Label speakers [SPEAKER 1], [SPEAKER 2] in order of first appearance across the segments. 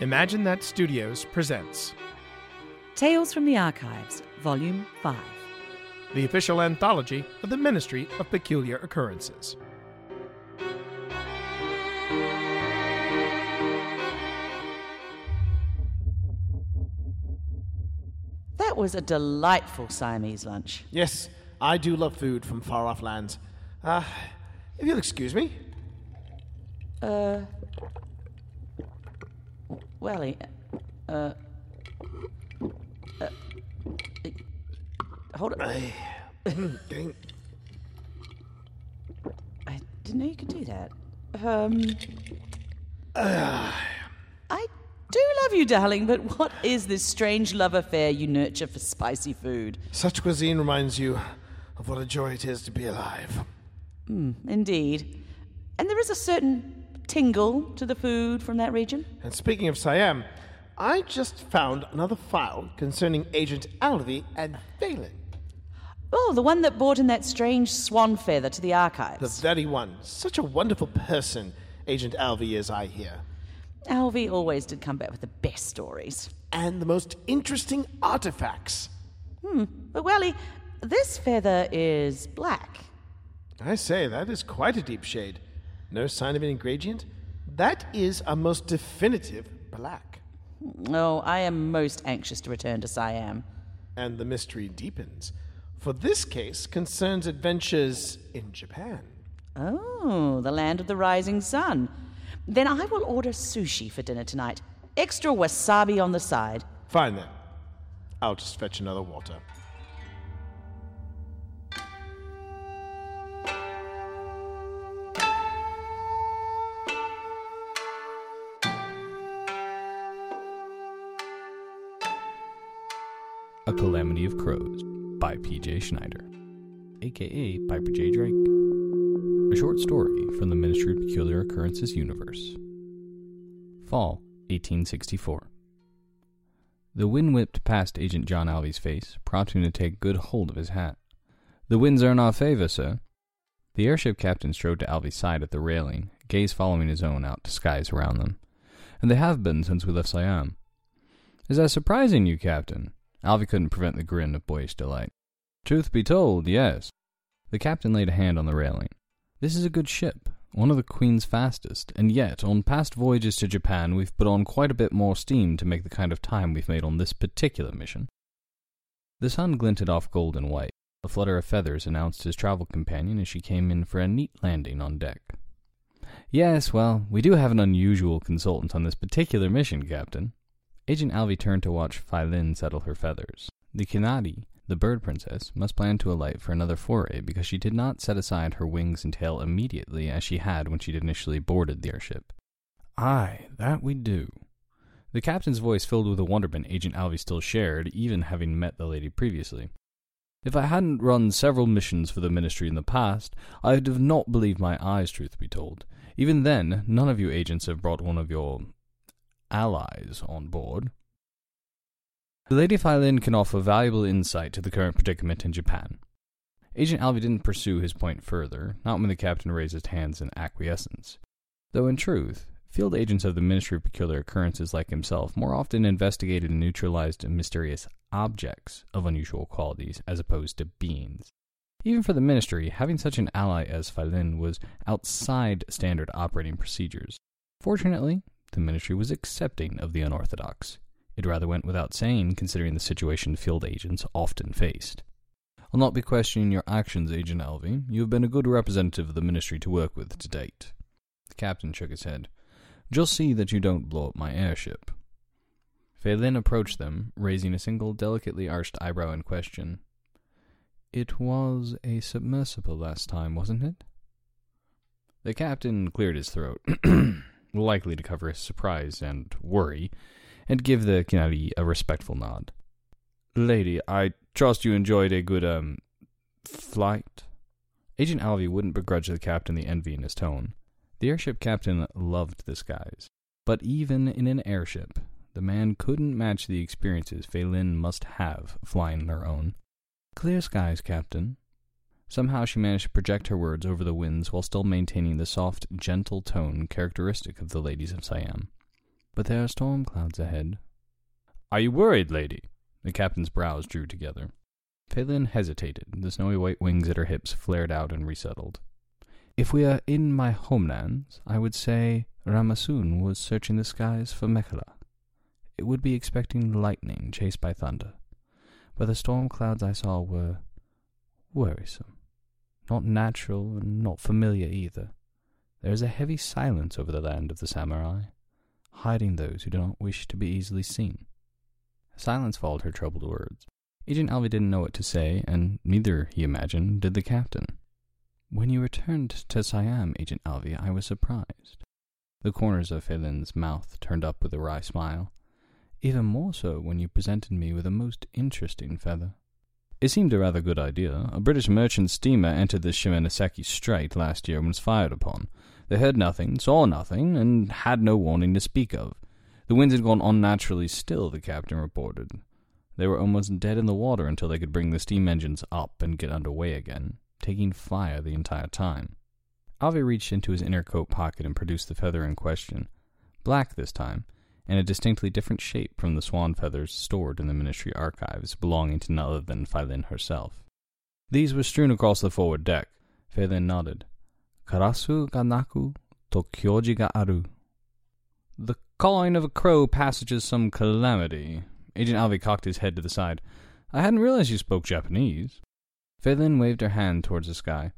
[SPEAKER 1] Imagine That Studios presents
[SPEAKER 2] Tales from the Archives, Volume 5.
[SPEAKER 1] the official anthology of the Ministry of Peculiar Occurrences.
[SPEAKER 2] That was a delightful Siamese lunch.
[SPEAKER 3] Yes, I do love food from far off lands. Uh, if you'll excuse me.
[SPEAKER 2] Welly, uh, uh, hold on. I didn't know you could do that. Um, I do love you, darling, but what is this strange love affair you nurture for spicy food?
[SPEAKER 3] Such cuisine reminds you of what a joy it is to be alive.
[SPEAKER 2] Indeed. And there is a certain tingle to the food from that region.
[SPEAKER 3] And speaking of Siam, I just found another file concerning Agent Alvey and Phelan.
[SPEAKER 2] Oh, the one that brought in that strange swan feather to the archives.
[SPEAKER 3] The very one. Such a wonderful person, Agent Alvey is, I hear.
[SPEAKER 2] Alvey always did come back with the best stories.
[SPEAKER 3] And the most interesting artifacts. Hmm.
[SPEAKER 2] But, Welly, this feather is black.
[SPEAKER 3] I say, that is quite a deep shade. No sign of an ingredient? That is a most definitive black.
[SPEAKER 2] Oh, I am most anxious to return to Siam.
[SPEAKER 3] And the mystery deepens. For this case concerns adventures in Japan.
[SPEAKER 2] Oh, the land of the rising sun. Then I will order sushi for dinner tonight. Extra wasabi on the side.
[SPEAKER 3] Fine then. I'll just fetch another water.
[SPEAKER 4] Calamity of Crows by P.J. Schneider, aka Piper J. Drake. A short story from the Ministry of Peculiar Occurrences universe. Fall 1864. The wind whipped past Agent John Alvey's face, prompting him to take good hold of his hat. The winds are in our favor, sir. The airship captain strode to Alvey's side at the railing, gaze following his own out to skies around them. And they have been since we left Siam. Is that surprising you, Captain? Alvey couldn't prevent the grin of boyish delight. Truth be told, yes. The captain laid a hand on the railing. This is a good ship, one of the Queen's fastest, and yet, on past voyages to Japan, we've put on quite a bit more steam to make the kind of time we've made on this particular mission. The sun glinted off gold and white. A flutter of feathers announced his travel companion as she came in for a neat landing on deck. Yes, well, we do have an unusual consultant on this particular mission, Captain. Agent Alvey turned to watch Philin settle her feathers. The Kinari, the bird princess, must plan to alight for another foray because she did not set aside her wings and tail immediately as she had when she'd initially boarded the airship. Aye, that we do. The captain's voice filled with a wonderment Agent Alvey still shared, even having met the lady previously. If I hadn't run several missions for the ministry in the past, I'd have not believed my eyes, truth be told. Even then, none of you agents have brought one of your allies on board. The Lady Philin can offer valuable insight to the current predicament in Japan. Agent Alvey didn't pursue his point further, not when the captain raised his hands in acquiescence. Though in truth, field agents of the Ministry of Peculiar Occurrences like himself more often investigated and neutralized mysterious objects of unusual qualities as opposed to beings. Even for the Ministry, having such an ally as Philin was outside standard operating procedures. Fortunately, the Ministry was accepting of the unorthodox. It rather went without saying, considering the situation field agents often faced. I'll not be questioning your actions, Agent Alvey. You have been a good representative of the Ministry to work with to date. The captain shook his head. Just see that you don't blow up my airship. Phelan approached them, raising a single delicately arched eyebrow in question. It was a submersible last time, wasn't it? The captain cleared his throat, likely to cover his surprise and worry, and give the Kinari a respectful nod. Lady, I trust you enjoyed a good, um, flight? Agent Alvey wouldn't begrudge the captain the envy in his tone. The airship captain loved the skies. But even in an airship, the man couldn't match the experiences Phelan must have flying her own. Clear skies, Captain. Somehow she managed to project her words over the winds while still maintaining the soft, gentle tone characteristic of the ladies of Siam. but there are storm clouds ahead. Are you worried, lady? The captain's brows drew together. Phelan hesitated. The snowy white wings at her hips flared out and resettled. If we are in my homelands, I would say Ramasun was searching the skies for Mekhala. It would be expecting lightning chased by thunder. But the storm clouds I saw were worrisome. Not natural and not familiar either. There is a heavy silence over the land of the samurai, hiding those who do not wish to be easily seen. Silence followed her troubled words. Agent Alvey didn't know what to say, and neither, he imagined, did the captain. When you returned to Siam, Agent Alvey, I was surprised. The corners of Phelan's mouth turned up with a wry smile. Even more so when you presented me with a most interesting feather. It seemed a rather good idea. A British merchant steamer entered the Shimonoseki Strait last year and was fired upon. They heard nothing, saw nothing, and had no warning to speak of. The winds had gone unnaturally still, the captain reported. They were almost dead in the water until they could bring the steam engines up and get under way again, taking fire the entire time. Alvey reached into his inner coat pocket and produced the feather in question. Black this time, and a distinctly different shape from the swan feathers stored in the ministry archives belonging to none other than Phelan herself. These were strewn across the forward deck. Phelan nodded. Karasu ga naku to ga aru. The calling of a crow passages some calamity. Agent Alvey cocked his head to the side. I hadn't realized you spoke Japanese. Phelan waved her hand towards the sky.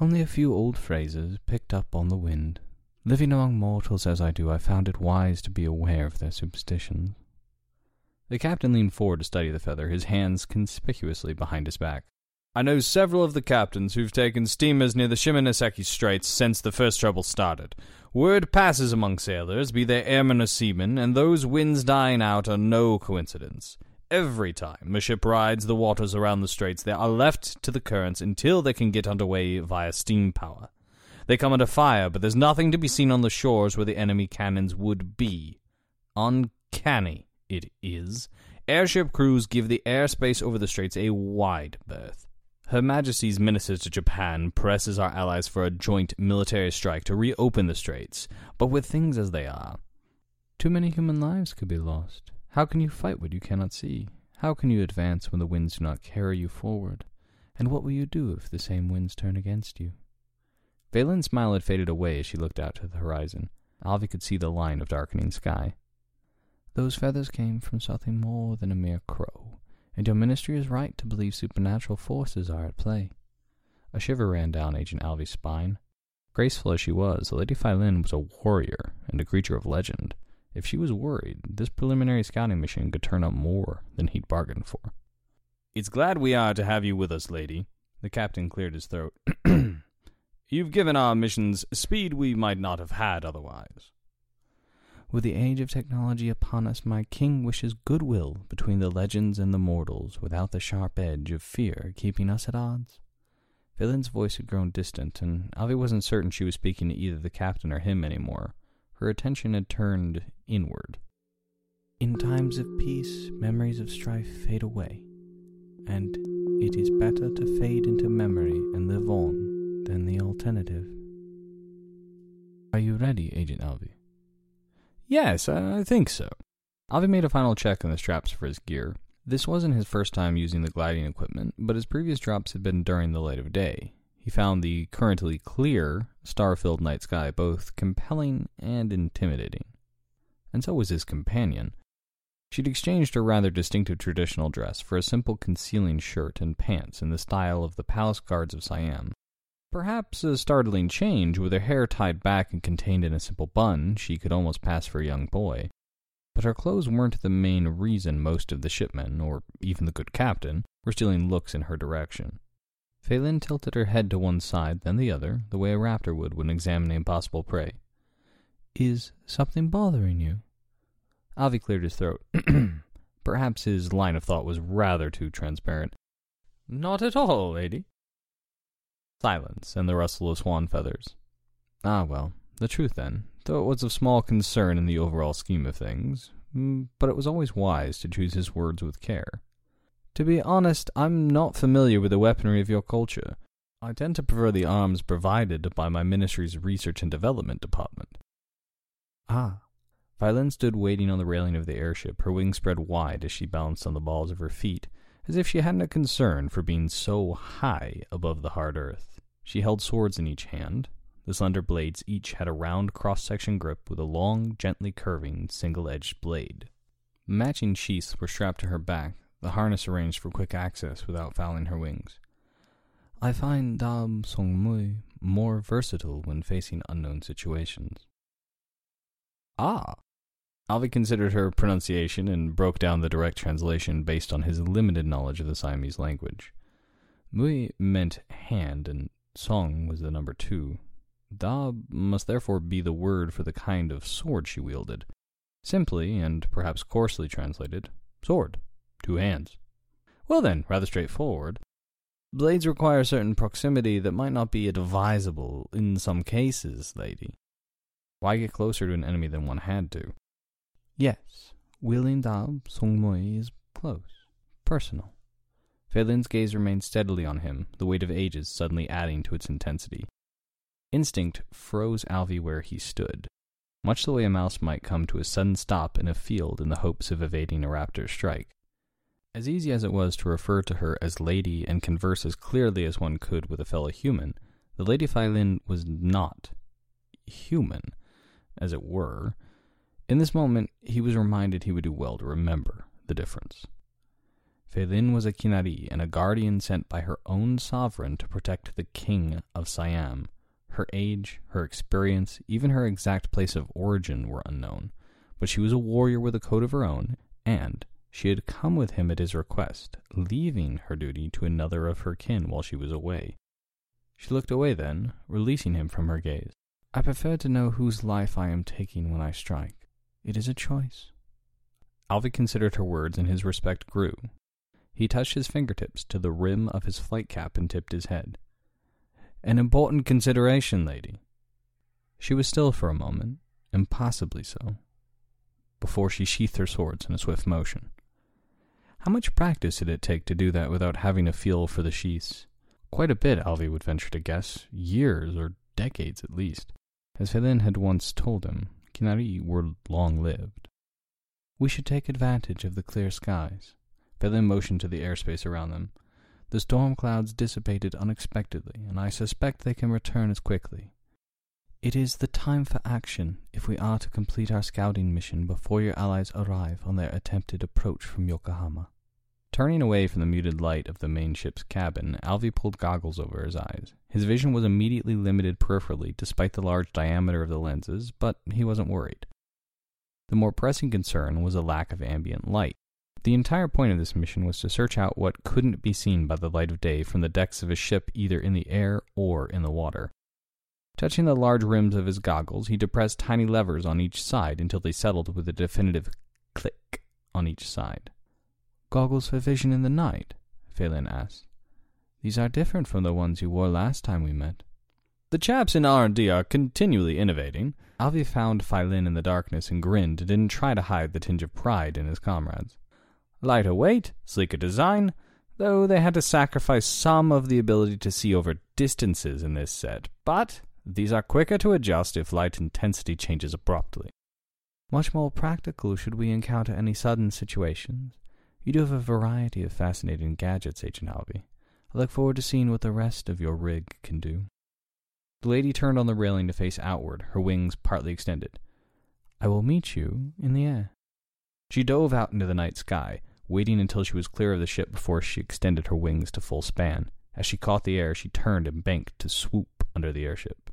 [SPEAKER 4] Only a few old phrases picked up on the wind. Living among mortals as I do, I found it wise to be aware of their superstitions. The captain leaned forward to study the feather, his hands conspicuously behind his back. I know several of the captains who've taken steamers near the Shimonoseki Straits since the first trouble started. Word passes among sailors, be they airmen or seamen, and those winds dying out are no coincidence. Every time a ship rides the waters around the straits, they are left to the currents until they can get under way via steam power. They come under fire, but there's nothing to be seen on the shores where the enemy cannons would be. Uncanny, it is. Airship crews give the airspace over the straits a wide berth. Her Majesty's Minister to Japan presses our allies for a joint military strike to reopen the straits, but with things as they are, too many human lives could be lost. How can you fight what you cannot see? How can you advance when the winds do not carry you forward? And what will you do if the same winds turn against you? Phelan's smile had faded away as she looked out to the horizon. Alvey could see the line of darkening sky. Those feathers came from something more than a mere crow, and your ministry is right to believe supernatural forces are at play. A shiver ran down Agent Alvey's spine. Graceful as she was, the Lady Phelan was a warrior and a creature of legend. If she was worried, this preliminary scouting mission could turn up more than he'd bargained for. It's glad we are to have you with us, lady. The captain cleared his throat. You've given our missions speed we might not have had otherwise. With the age of technology upon us, my king wishes goodwill between the legends and the mortals, without the sharp edge of fear keeping us at odds. Phelan's voice had grown distant, and Alvey wasn't certain she was speaking to either the captain or him anymore. Her attention had turned inward. In times of peace, memories of strife fade away, and it is better to fade into memory and live on than the alternative. Are you ready, Agent Alvey? Yes, I think so. Alvey made a final check on the straps for his gear. This wasn't his first time using the gliding equipment, but his previous drops had been during the light of day. He found the currently clear, star filled night sky both compelling and intimidating. And so was his companion. She'd exchanged her rather distinctive traditional dress for a simple concealing shirt and pants in the style of the palace guards of Siam. Perhaps a startling change, with her hair tied back and contained in a simple bun, she could almost pass for a young boy. But her clothes weren't the main reason most of the shipmen, or even the good captain, were stealing looks in her direction. Phelan tilted her head to one side, then the other, the way a raptor would when examining possible prey. Is something bothering you? Alvey cleared his throat. Perhaps his line of thought was rather too transparent. Not at all, lady. Silence and the rustle of swan feathers. Ah, well, the truth then, though it was of small concern in the overall scheme of things, mm, but it was always wise to choose his words with care. To be honest, I'm not familiar with the weaponry of your culture. I tend to prefer the arms provided by my ministry's research and development department. Ah. Phylin stood waiting on the railing of the airship, her wings spread wide as she balanced on the balls of her feet, as if she hadn't a concern for being so high above the hard earth. She held swords in each hand. The slender blades each had a round cross section grip with a long, gently curving, single edged blade. Matching sheaths were strapped to her back, the harness arranged for quick access without fouling her wings. I find Dab Song Mui more versatile when facing unknown situations. Ah! Alvey considered her pronunciation and broke down the direct translation based on his limited knowledge of the Siamese language. Mui meant hand, and Song was the number two. Da must therefore be the word for the kind of sword she wielded. Simply, and perhaps coarsely translated, sword. Two hands. Well then, rather straightforward. Blades require certain proximity that might not be advisable in some cases, lady. Why get closer to an enemy than one had to? Yes, Willing Dab Songmoi is close, personal. Phelin's gaze remained steadily on him, the weight of ages suddenly adding to its intensity. Instinct froze Alvey where he stood, much the way a mouse might come to a sudden stop in a field in the hopes of evading a raptor's strike. As easy as it was to refer to her as lady and converse as clearly as one could with a fellow human, the Lady Phylin was not human, as it were. In this moment, he was reminded he would do well to remember the difference. Phelan was a Kinari and a guardian sent by her own sovereign to protect the king of Siam. Her age, her experience, even her exact place of origin were unknown, but she was a warrior with a code of her own, and she had come with him at his request, leaving her duty to another of her kin while she was away. She looked away then, releasing him from her gaze. I prefer to know whose life I am taking when I strike. It is a choice. Alvey considered her words, and his respect grew. He touched his fingertips to the rim of his flight cap and tipped his head. An important consideration, lady. She was still for a moment, impossibly so, before she sheathed her swords in a swift motion. How much practice did it take to do that without having a feel for the sheaths? Quite a bit, Alvey would venture to guess. Years or decades at least. As Helen had once told him, Kinari were long lived. We should take advantage of the clear skies. Phelan motioned to the airspace around them. The storm clouds dissipated unexpectedly, and I suspect they can return as quickly. It is the time for action if we are to complete our scouting mission before your allies arrive on their attempted approach from Yokohama. Turning away from the muted light of the main ship's cabin, Alvey pulled goggles over his eyes. His vision was immediately limited peripherally despite the large diameter of the lenses, but he wasn't worried. The more pressing concern was a lack of ambient light. The entire point of this mission was to search out what couldn't be seen by the light of day from the decks of a ship either in the air or in the water. Touching the large rims of his goggles, he depressed tiny levers on each side until they settled with a definitive click on each side. Goggles for vision in the night? Phelan asked. These are different from the ones you wore last time we met. The chaps in R&D are continually innovating. Alvey found Phylin in the darkness and grinned and didn't try to hide the tinge of pride in his comrades. Lighter weight, sleeker design, though they had to sacrifice some of the ability to see over distances in this set, but these are quicker to adjust if light intensity changes abruptly. Much more practical should we encounter any sudden situations. You do have a variety of fascinating gadgets, Agent Alvey. I look forward to seeing what the rest of your rig can do. The lady turned on the railing to face outward, her wings partly extended. I will meet you in the air. She dove out into the night sky, waiting until she was clear of the ship before she extended her wings to full span. As she caught the air, she turned and banked to swoop under the airship.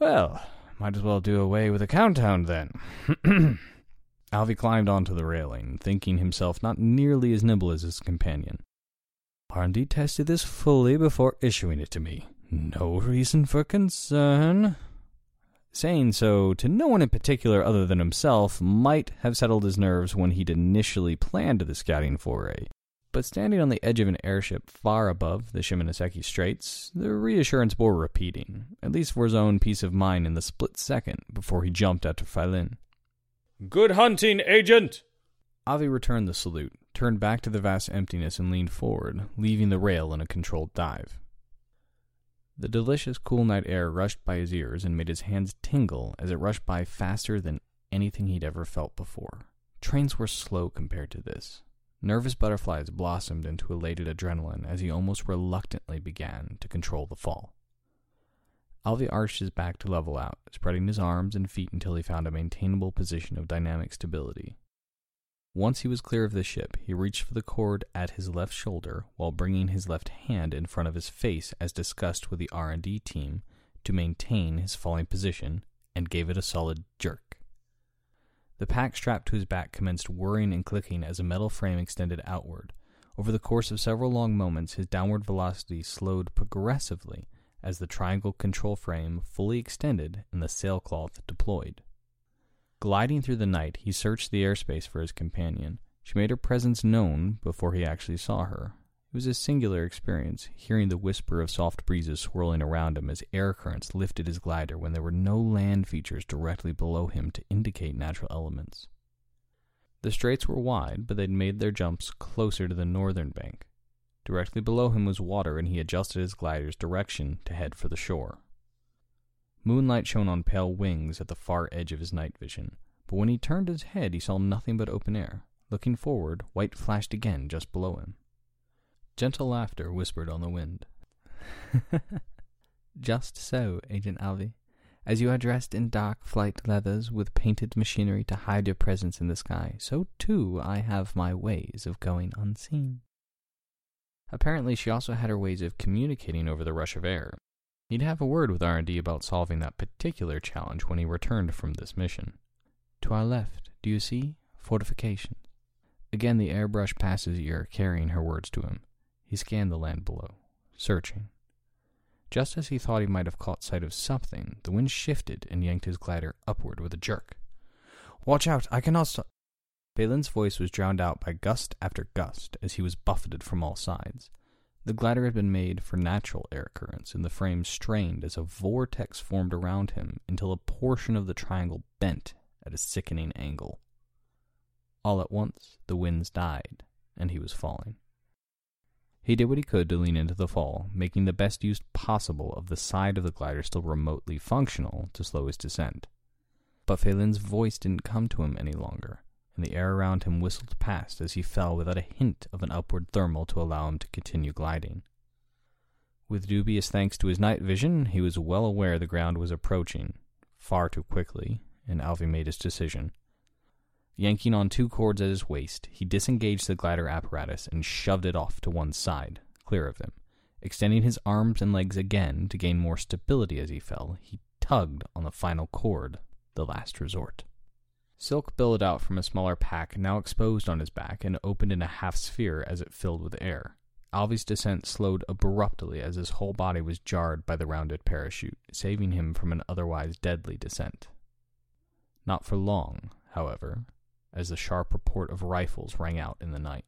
[SPEAKER 4] Well, might as well do away with a countdown then. Alvey climbed onto the railing, thinking himself not nearly as nimble as his companion. R&D tested this fully before issuing it to me. No reason for concern. Saying so to no one in particular other than himself might have settled his nerves when he'd initially planned the scouting foray. But standing on the edge of an airship far above the Shimonoseki Straits, the reassurance bore repeating, at least for his own peace of mind in the split second before he jumped out after Phylin.
[SPEAKER 5] Good hunting, agent!
[SPEAKER 4] Alvey returned the salute, turned back to the vast emptiness, and leaned forward, leaving the rail in a controlled dive. The delicious cool night air rushed by his ears and made his hands tingle as it rushed by faster than anything he'd ever felt before. Trains were slow compared to this. Nervous butterflies blossomed into elated adrenaline as he almost reluctantly began to control the fall. Alvey arched his back to level out, spreading his arms and feet until he found a maintainable position of dynamic stability. Once he was clear of the ship, he reached for the cord at his left shoulder while bringing his left hand in front of his face as discussed with the R&D team to maintain his falling position and gave it a solid jerk. The pack strapped to his back commenced whirring and clicking as a metal frame extended outward. Over the course of several long moments, his downward velocity slowed progressively as the triangle control frame fully extended and the sailcloth deployed. Gliding through the night, he searched the airspace for his companion. She made her presence known before he actually saw her. It was a singular experience, hearing the whisper of soft breezes swirling around him as air currents lifted his glider when there were no land features directly below him to indicate natural elements. The straits were wide, but they'd made their jumps closer to the northern bank. Directly below him was water, and he adjusted his glider's direction to head for the shore. Moonlight shone on pale wings at the far edge of his night vision, but when he turned his head, he saw nothing but open air. Looking forward, white flashed again just below him. Gentle laughter whispered on the wind. just so, Agent Alvey. As you are dressed in dark flight leathers with painted machinery to hide your presence in the sky, so too I have my ways of going unseen. Apparently, she also had her ways of communicating over the rush of air. He'd have a word with R&D about solving that particular challenge when he returned from this mission. To our left, do you see? Fortifications. Again, the airbrush passed his ear, carrying her words to him. He scanned the land below, searching. Just as he thought he might have caught sight of something, the wind shifted and yanked his glider upward with a jerk. Watch out! I cannot stop. Phelan's voice was drowned out by gust after gust as he was buffeted from all sides. The glider had been made for natural air currents, and the frame strained as a vortex formed around him until a portion of the triangle bent at a sickening angle. All at once, the winds died, and he was falling. He did what he could to lean into the fall, making the best use possible of the side of the glider still remotely functional to slow his descent. But Phelan's voice didn't come to him any longer and the air around him whistled past as he fell without a hint of an upward thermal to allow him to continue gliding. With dubious thanks to his night vision, he was well aware the ground was approaching, far too quickly, and Alvey made his decision. Yanking on two cords at his waist, he disengaged the glider apparatus and shoved it off to one side, clear of him. Extending his arms and legs again to gain more stability as he fell, he tugged on the final cord, the last resort. Silk billowed out from a smaller pack now exposed on his back and opened in a half sphere as it filled with air. Alvey's descent slowed abruptly as his whole body was jarred by the rounded parachute, saving him from an otherwise deadly descent. Not for long, however, as the sharp report of rifles rang out in the night.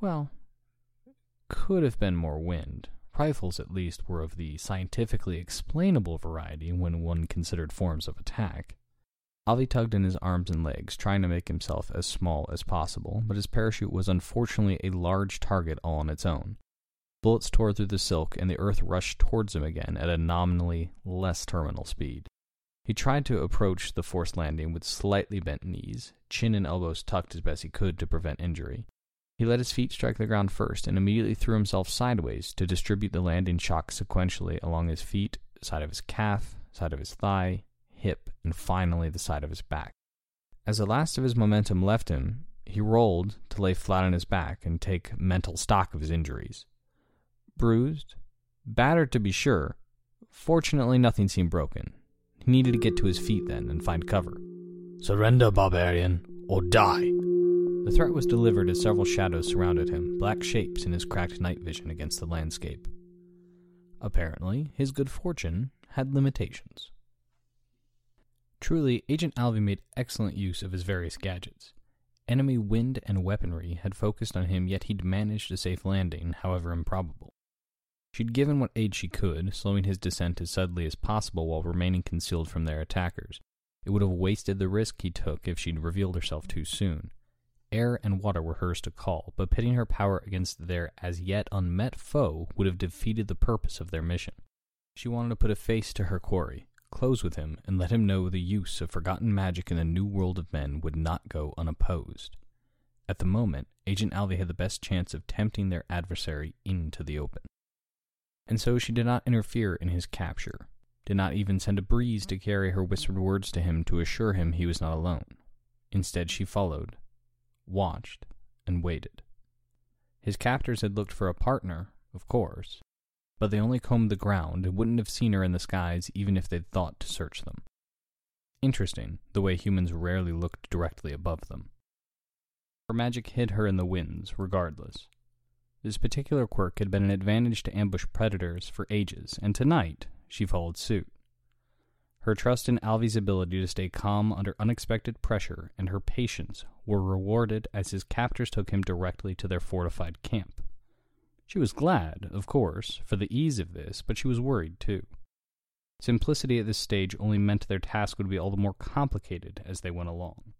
[SPEAKER 4] Well, could have been more wind. Rifles, at least, were of the scientifically explainable variety when one considered forms of attack. Alvey tugged in his arms and legs, trying to make himself as small as possible, but his parachute was unfortunately a large target all on its own. Bullets tore through the silk, and the earth rushed towards him again at a nominally less terminal speed. He tried to approach the forced landing with slightly bent knees, chin and elbows tucked as best he could to prevent injury. He let his feet strike the ground first and immediately threw himself sideways to distribute the landing shock sequentially along his feet, side of his calf, side of his thigh, hip, and finally the side of his back. As the last of his momentum left him, he rolled to lay flat on his back and take mental stock of his injuries. Bruised, battered to be sure, fortunately nothing seemed broken. He needed to get to his feet then and find cover.
[SPEAKER 6] Surrender, barbarian, or die.
[SPEAKER 4] The threat was delivered as several shadows surrounded him, black shapes in his cracked night vision against the landscape. Apparently, his good fortune had limitations. Truly, Agent Alvey made excellent use of his various gadgets. Enemy wind and weaponry had focused on him, yet he'd managed a safe landing, however improbable. She'd given what aid she could, slowing his descent as suddenly as possible while remaining concealed from their attackers. It would have wasted the risk he took if she'd revealed herself too soon. Air and water were hers to call, but pitting her power against their as yet unmet foe would have defeated the purpose of their mission. She wanted to put a face to her quarry, close with him and let him know the use of forgotten magic in the new world of men would not go unopposed. At the moment, Agent Alvey had the best chance of tempting their adversary into the open. And so she did not interfere in his capture, did not even send a breeze to carry her whispered words to him to assure him he was not alone. Instead, she followed, watched, and waited. His captors had looked for a partner, of course, but they only combed the ground and wouldn't have seen her in the skies even if they'd thought to search them. Interesting, the way humans rarely looked directly above them. Her magic hid her in the winds, regardless. This particular quirk had been an advantage to ambush predators for ages, and tonight she followed suit. Her trust in Alvey's ability to stay calm under unexpected pressure and her patience were rewarded as his captors took him directly to their fortified camp. She was glad, of course, for the ease of this, but she was worried too. Simplicity at this stage only meant their task would be all the more complicated as they went along.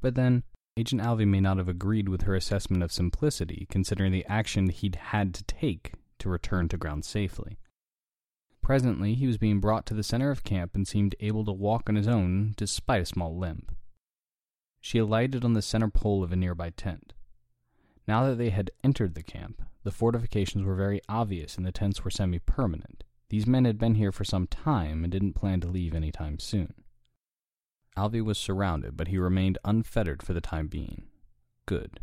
[SPEAKER 4] But then, Agent Alvey may not have agreed with her assessment of simplicity, considering the action he'd had to take to return to ground safely. Presently, he was being brought to the center of camp and seemed able to walk on his own despite a small limp. She alighted on the center pole of a nearby tent. Now that they had entered the camp, the fortifications were very obvious and the tents were semi permanent. These men had been here for some time and didn't plan to leave any time soon. Alvey was surrounded, but he remained unfettered for the time being. Good.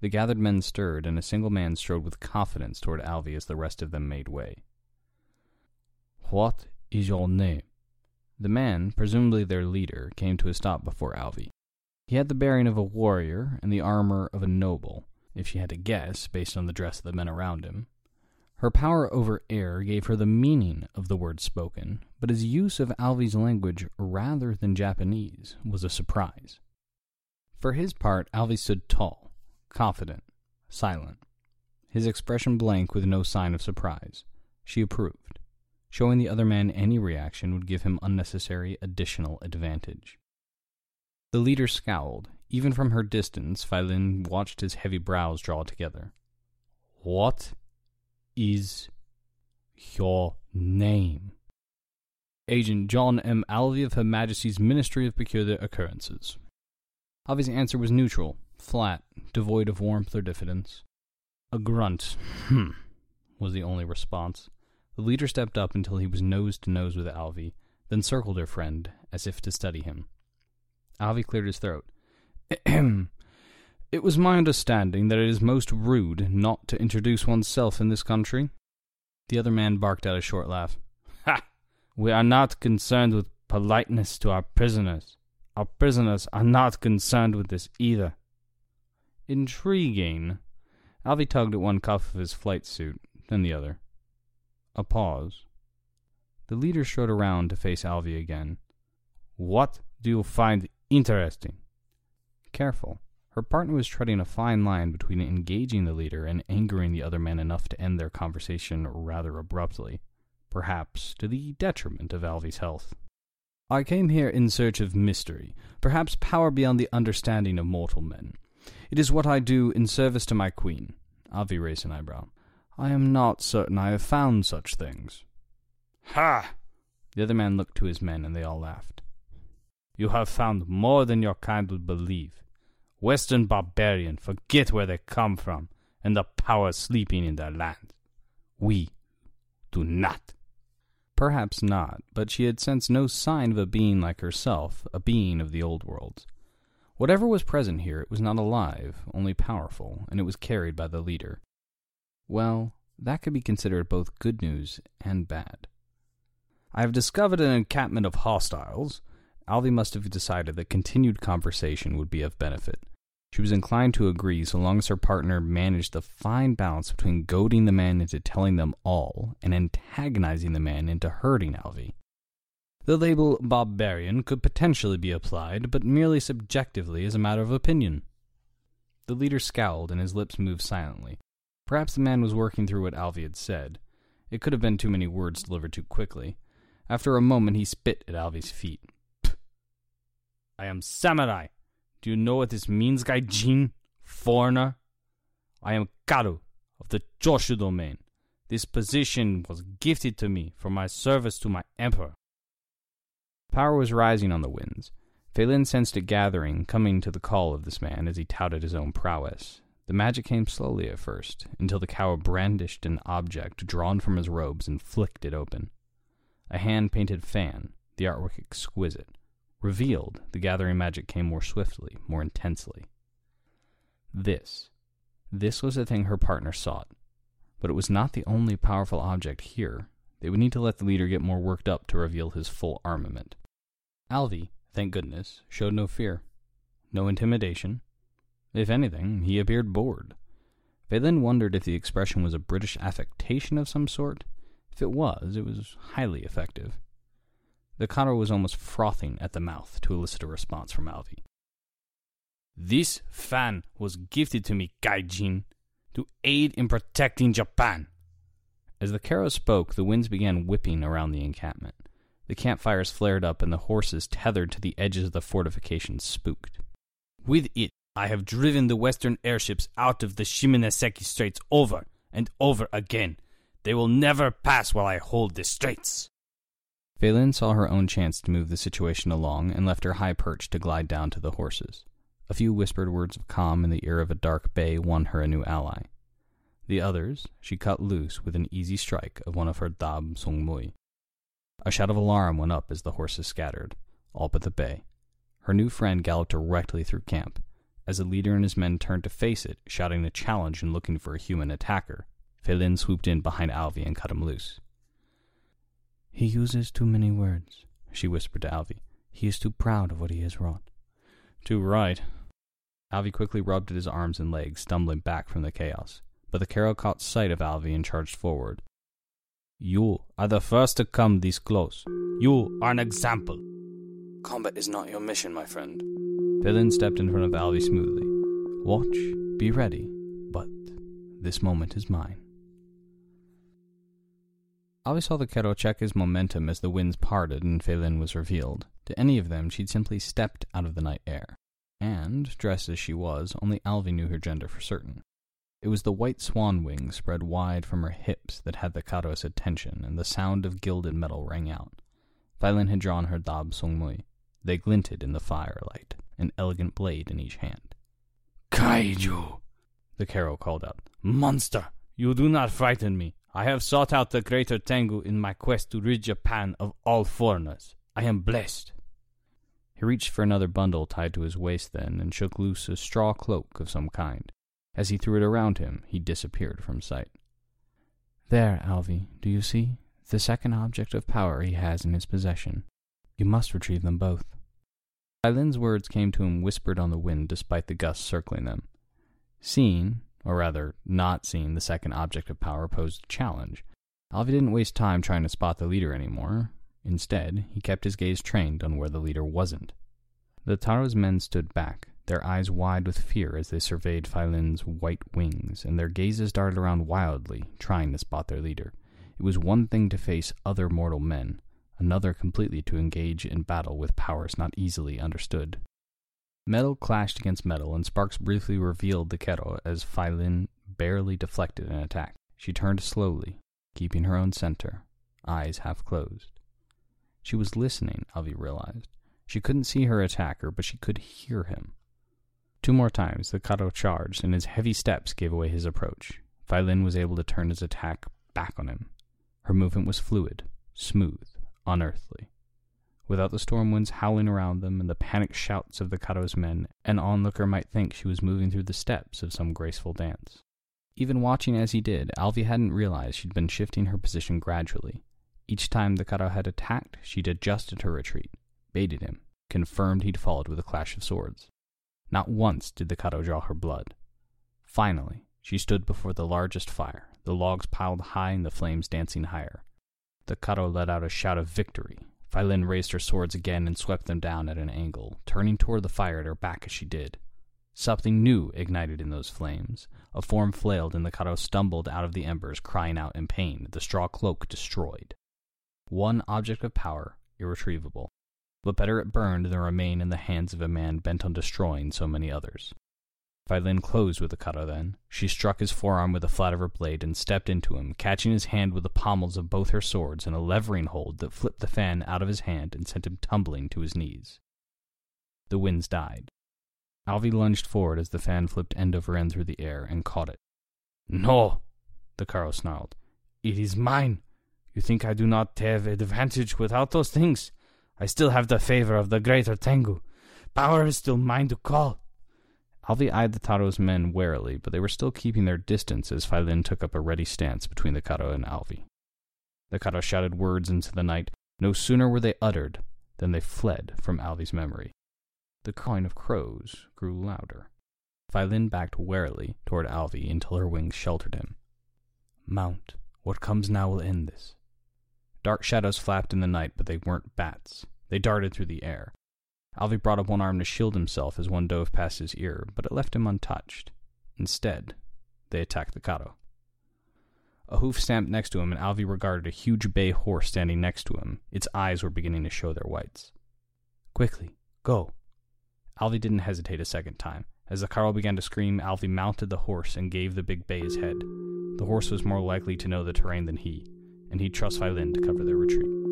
[SPEAKER 4] The gathered men stirred, and a single man strode with confidence toward Alvey as the rest of them made way.
[SPEAKER 6] What is your name?
[SPEAKER 4] The man, presumably their leader, came to a stop before Alvey. He had the bearing of a warrior and the armor of a noble, if she had to guess based on the dress of the men around him. Her power over air gave her the meaning of the words spoken, but his use of Alvey's language rather than Japanese was a surprise. For his part, Alvey stood tall, confident, silent, his expression blank with no sign of surprise. She approved. Showing the other man any reaction would give him unnecessary additional advantage. The leader scowled. Even from her distance, Philin watched his heavy brows draw together.
[SPEAKER 6] What is your name?
[SPEAKER 4] Agent John M. Alvey of Her Majesty's Ministry of Peculiar Occurrences. Alvey's answer was neutral, flat, devoid of warmth or diffidence. A grunt, hmm, was the only response. The leader stepped up until he was nose to nose with Alvey, then circled her friend, as if to study him. Alvey cleared his throat. It was my understanding that it is most rude not to introduce oneself in this country. The other man barked out a short laugh.
[SPEAKER 6] Ha! We are not concerned with politeness to our prisoners. Our prisoners are not concerned with this either.
[SPEAKER 4] Intriguing. Alvey tugged at one cuff of his flight suit, then the other. A pause. The leader strode around to face Alvey again.
[SPEAKER 6] What do you find interesting?
[SPEAKER 4] Careful. Her partner was treading a fine line between engaging the leader and angering the other man enough to end their conversation rather abruptly, perhaps to the detriment of Alvey's health. I came here in search of mystery, perhaps power beyond the understanding of mortal men. It is what I do in service to my queen. Alvey raised an eyebrow. I am not certain I have found such things.
[SPEAKER 6] Ha!
[SPEAKER 4] The other man looked to his men, and they all laughed.
[SPEAKER 6] You have found more than your kind would believe. Western barbarian forget where they come from and the power sleeping in their land. We do not.
[SPEAKER 4] Perhaps not, but she had sensed no sign of a being like herself, a being of the old world. Whatever was present here, it was not alive, only powerful, and it was carried by the leader. Well, that could be considered both good news and bad. I have discovered an encampment of hostiles. Alvey must have decided that continued conversation would be of benefit. She was inclined to agree so long as her partner managed the fine balance between goading the man into telling them all and antagonizing the man into hurting Alvey. The label barbarian could potentially be applied, but merely subjectively as a matter of opinion. The leader scowled and his lips moved silently. Perhaps the man was working through what Alvey had said. It could have been too many words delivered too quickly. After a moment, he spit at Alvey's feet.
[SPEAKER 6] I am samurai. Do you know what this means, Gaijin? Foreigner? I am Karo of the Choshu domain. This position was gifted to me for my service to my emperor.
[SPEAKER 4] Power was rising on the winds. Phelan sensed it gathering, coming to the call of this man as he touted his own prowess. The magic came slowly at first, until the cow brandished an object drawn from his robes and flicked it open. A hand painted fan, the artwork exquisite. Revealed, the gathering magic came more swiftly, more intensely. This. This was the thing her partner sought. But it was not the only powerful object here. They would need to let the leader get more worked up to reveal his full armament. Alvey, thank goodness, showed no fear, no intimidation. If anything, he appeared bored. Phelan wondered if the expression was a British affectation of some sort. If it was, it was highly effective. The Karo was almost frothing at the mouth to elicit a response from Alvey.
[SPEAKER 6] This fan was gifted to me, Gaijin, to aid in protecting Japan.
[SPEAKER 4] As the Karo spoke, the winds began whipping around the encampment. The campfires flared up, and the horses tethered to the edges of the fortifications spooked.
[SPEAKER 6] With it, I have driven the western airships out of the Shimonoseki Straits over and over again. They will never pass while I hold the straits.
[SPEAKER 4] Phelan saw her own chance to move the situation along and left her high perch to glide down to the horses. A few whispered words of calm in the ear of a dark bay won her a new ally. The others she cut loose with an easy strike of one of her dab sung mui. A shout of alarm went up as the horses scattered, all but the bay. Her new friend galloped directly through camp. As the leader and his men turned to face it, shouting a challenge and looking for a human attacker, Phelan swooped in behind Alvey and cut him loose.
[SPEAKER 7] He uses too many words, she whispered to Alvey. He is too proud of what he has wrought.
[SPEAKER 4] Too right. Alvey quickly rubbed at his arms and legs, stumbling back from the chaos. But the Karo caught sight of Alvey and charged forward.
[SPEAKER 6] You are the first to come this close. You are an example.
[SPEAKER 7] Combat is not your mission, my friend.
[SPEAKER 4] Phelan stepped in front of Alvey smoothly. Watch, be ready, but this moment is mine. Alvey saw the Karo check his momentum as the winds parted and Phelan was revealed. To any of them, she'd simply stepped out of the night air. And, dressed as she was, only Alvey knew her gender for certain. It was the white swan wings spread wide from her hips that had the Karo's attention, and the sound of gilded metal rang out. Phelan had drawn her Dab Sung Mui. They glinted in the firelight, an elegant blade in each hand.
[SPEAKER 6] Kaiju! The Karo called out. Monster! You do not frighten me. I have sought out the greater Tengu in my quest to rid Japan of all foreigners. I am blessed.
[SPEAKER 4] He reached for another bundle tied to his waist then and shook loose a straw cloak of some kind. As he threw it around him, he disappeared from sight.
[SPEAKER 7] There, Alvey, do you see? The second object of power he has in his possession. You must retrieve them both.
[SPEAKER 4] Phelan's words came to him whispered on the wind despite the gusts circling them. Seeing, or rather, not seeing the second object of power posed a challenge, Alvey didn't waste time trying to spot the leader anymore. Instead, he kept his gaze trained on where the leader wasn't. The Karo's men stood back, their eyes wide with fear as they surveyed Phelan's white wings, and their gazes darted around wildly, trying to spot their leader. It was one thing to face other mortal men, another completely to engage in battle with powers not easily understood. Metal clashed against metal, and sparks briefly revealed the Karo as Phelan barely deflected an attack. She turned slowly, keeping her own center, eyes half closed. She was listening, Alvey realized. She couldn't see her attacker, but she could hear him. Two more times the Karo charged, and his heavy steps gave away his approach. Phelan was able to turn his attack back on him. Her movement was fluid, smooth, unearthly. Without the storm winds howling around them and the panicked shouts of the Karo's men, an onlooker might think she was moving through the steps of some graceful dance. Even watching as he did, Alvey hadn't realized she'd been shifting her position gradually. Each time the Karo had attacked, she'd adjusted her retreat, baited him, confirmed he'd followed with a clash of swords. Not once did the Karo draw her blood. Finally, she stood before the largest fire, the logs piled high and the flames dancing higher. The Karo let out a shout of victory. Phelan raised her swords again and swept them down at an angle, turning toward the fire at her back as she did. Something new ignited in those flames. A form flailed, and the Karo stumbled out of the embers, crying out in pain, the straw cloak destroyed. One object of power, irretrievable. But better it burned than remain in the hands of a man bent on destroying so many others. Filin closed with the cutter then. She struck his forearm with the flat of her blade and stepped into him, catching his hand with the pommels of both her swords in a levering hold that flipped the fan out of his hand and sent him tumbling to his knees. The winds died. Alvey lunged forward as the fan flipped end over end through the air and caught it. No, the Karo snarled. It is mine. You think I do not have advantage without those things? I still have the favor of the greater Tengu. Power is still mine to call. Alvey eyed the Taro's men warily, but they were still keeping their distance as Filin took up a ready stance between the Karo and Alvey. The Karo shouted words into the night. No sooner were they uttered than they fled from Alvey's memory. The cawing of crows grew louder. Filin backed warily toward Alvey until her wings sheltered him. Mount. What comes now will end this. Dark shadows flapped in the night, but they weren't bats. They darted through the air. Alvey brought up one arm to shield himself as one dove past his ear, but it left him untouched. Instead, they attacked the Karo. A hoof stamped next to him, and Alvey regarded a huge bay horse standing next to him. Its eyes were beginning to show their whites. Quickly, go. Alvey didn't hesitate a second time. As the Karo began to scream, Alvey mounted the horse and gave the big bay his head. The horse was more likely to know the terrain than he, and he'd trust Filin to cover their retreat.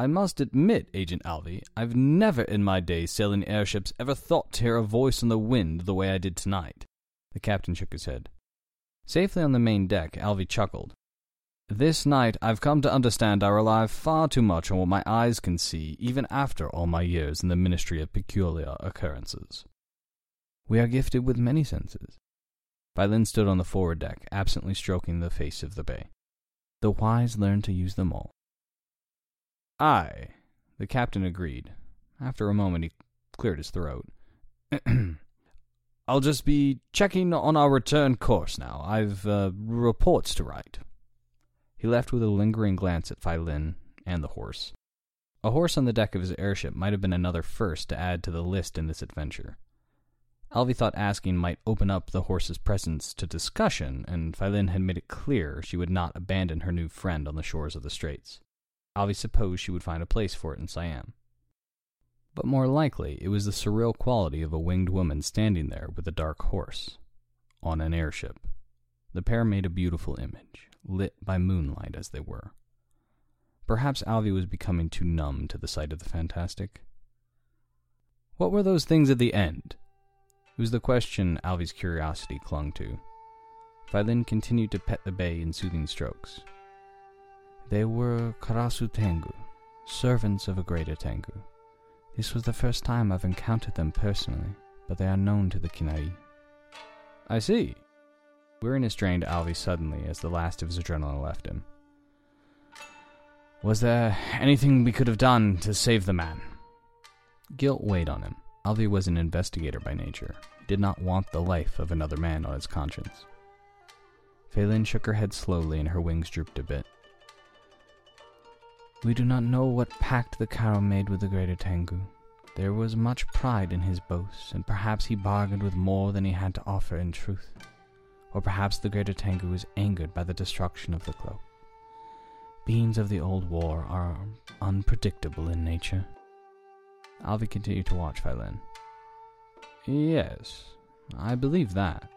[SPEAKER 4] I must admit, Agent Alvey, I've never in my days sailing airships ever thought to hear a voice in the wind the way I did tonight. The captain shook his head. Safely on the main deck, Alvey chuckled. This night I've come to understand I rely far too much on what my eyes can see, even after all my years in the Ministry of Peculiar Occurrences. We are gifted with many senses. Filin stood on the forward deck, absently stroking the face of the bay. The wise learn to use them all. Aye, the captain agreed. After a moment, he cleared his throat. I'll just be checking on our return course now. I've uh, reports to write. He left with a lingering glance at Filin and the horse. A horse on the deck of his airship might have been another first to add to the list in this adventure. Alvey thought asking might open up the horse's presence to discussion, and Filin had made it clear she would not abandon her new friend on the shores of the straits. Alvey supposed she would find a place for it in Siam. But more likely, it was the surreal quality of a winged woman standing there with a dark horse, on an airship. The pair made a beautiful image, lit by moonlight as they were. Perhaps Alvey was becoming too numb to the sight of the fantastic. What were those things at the end? It was the question Alvey's curiosity clung to. Filin continued to pet the bay in soothing strokes. They were Karasu Tengu, servants of a greater Tengu. This was the first time I've encountered them personally, but they are known to the Kinari. I see. Weariness drained Alvey suddenly as the last of his adrenaline left him. Was there anything we could have done to save the man? Guilt weighed on him. Alvey was an investigator by nature. He did not want the life of another man on his conscience. Filin shook her head slowly and her wings drooped a bit. We do not know what pact the Karo made with the greater Tengu. There was much pride in his boasts, and perhaps he bargained with more than he had to offer in truth. Or perhaps the greater Tengu was angered by the destruction of the cloak. Beings of the old war are unpredictable in nature. Alvey continued to watch Filin. Yes, I believe that.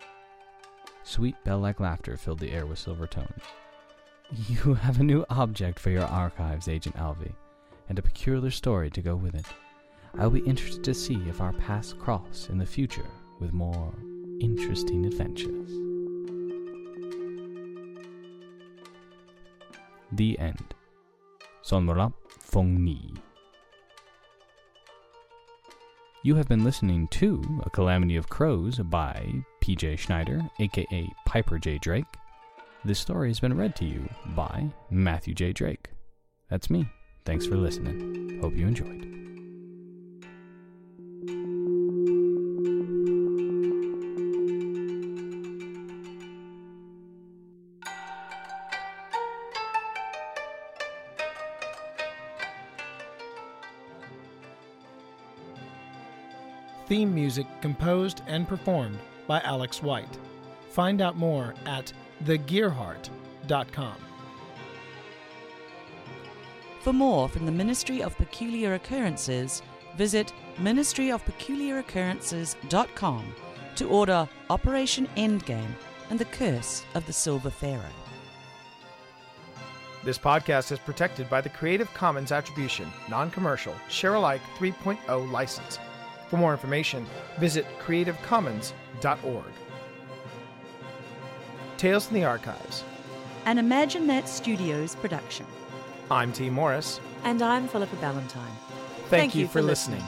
[SPEAKER 4] Sweet bell-like laughter filled the air with silver tones. You have a new object for your archives, Agent Alvey, and a peculiar story to go with it. I'll be interested to see if our paths cross in the future with more interesting adventures. The End. Sonmorap Fong Ni. You have been listening to A Calamity of Crows by PJ Schneider, aka Piper J. Drake. This story has been read to you by Matthew J. Drake. That's me. Thanks for listening. Hope you enjoyed.
[SPEAKER 3] Theme music composed and performed by Alex White. Find out more at thegearheart.com.
[SPEAKER 2] For more from the Ministry of Peculiar Occurrences, visit ministryofpeculiaroccurrences.com to order Operation Endgame and the Curse of the Silver Pharaoh.
[SPEAKER 3] This podcast is protected by the Creative Commons Attribution, Non Commercial, Share Alike 3.0 license. For more information, visit creativecommons.org. Tales from the Archives.
[SPEAKER 8] An Imagine That Studios production.
[SPEAKER 3] I'm Tee Morris.
[SPEAKER 8] And I'm Philippa Ballantine.
[SPEAKER 3] Thank, you, for listening.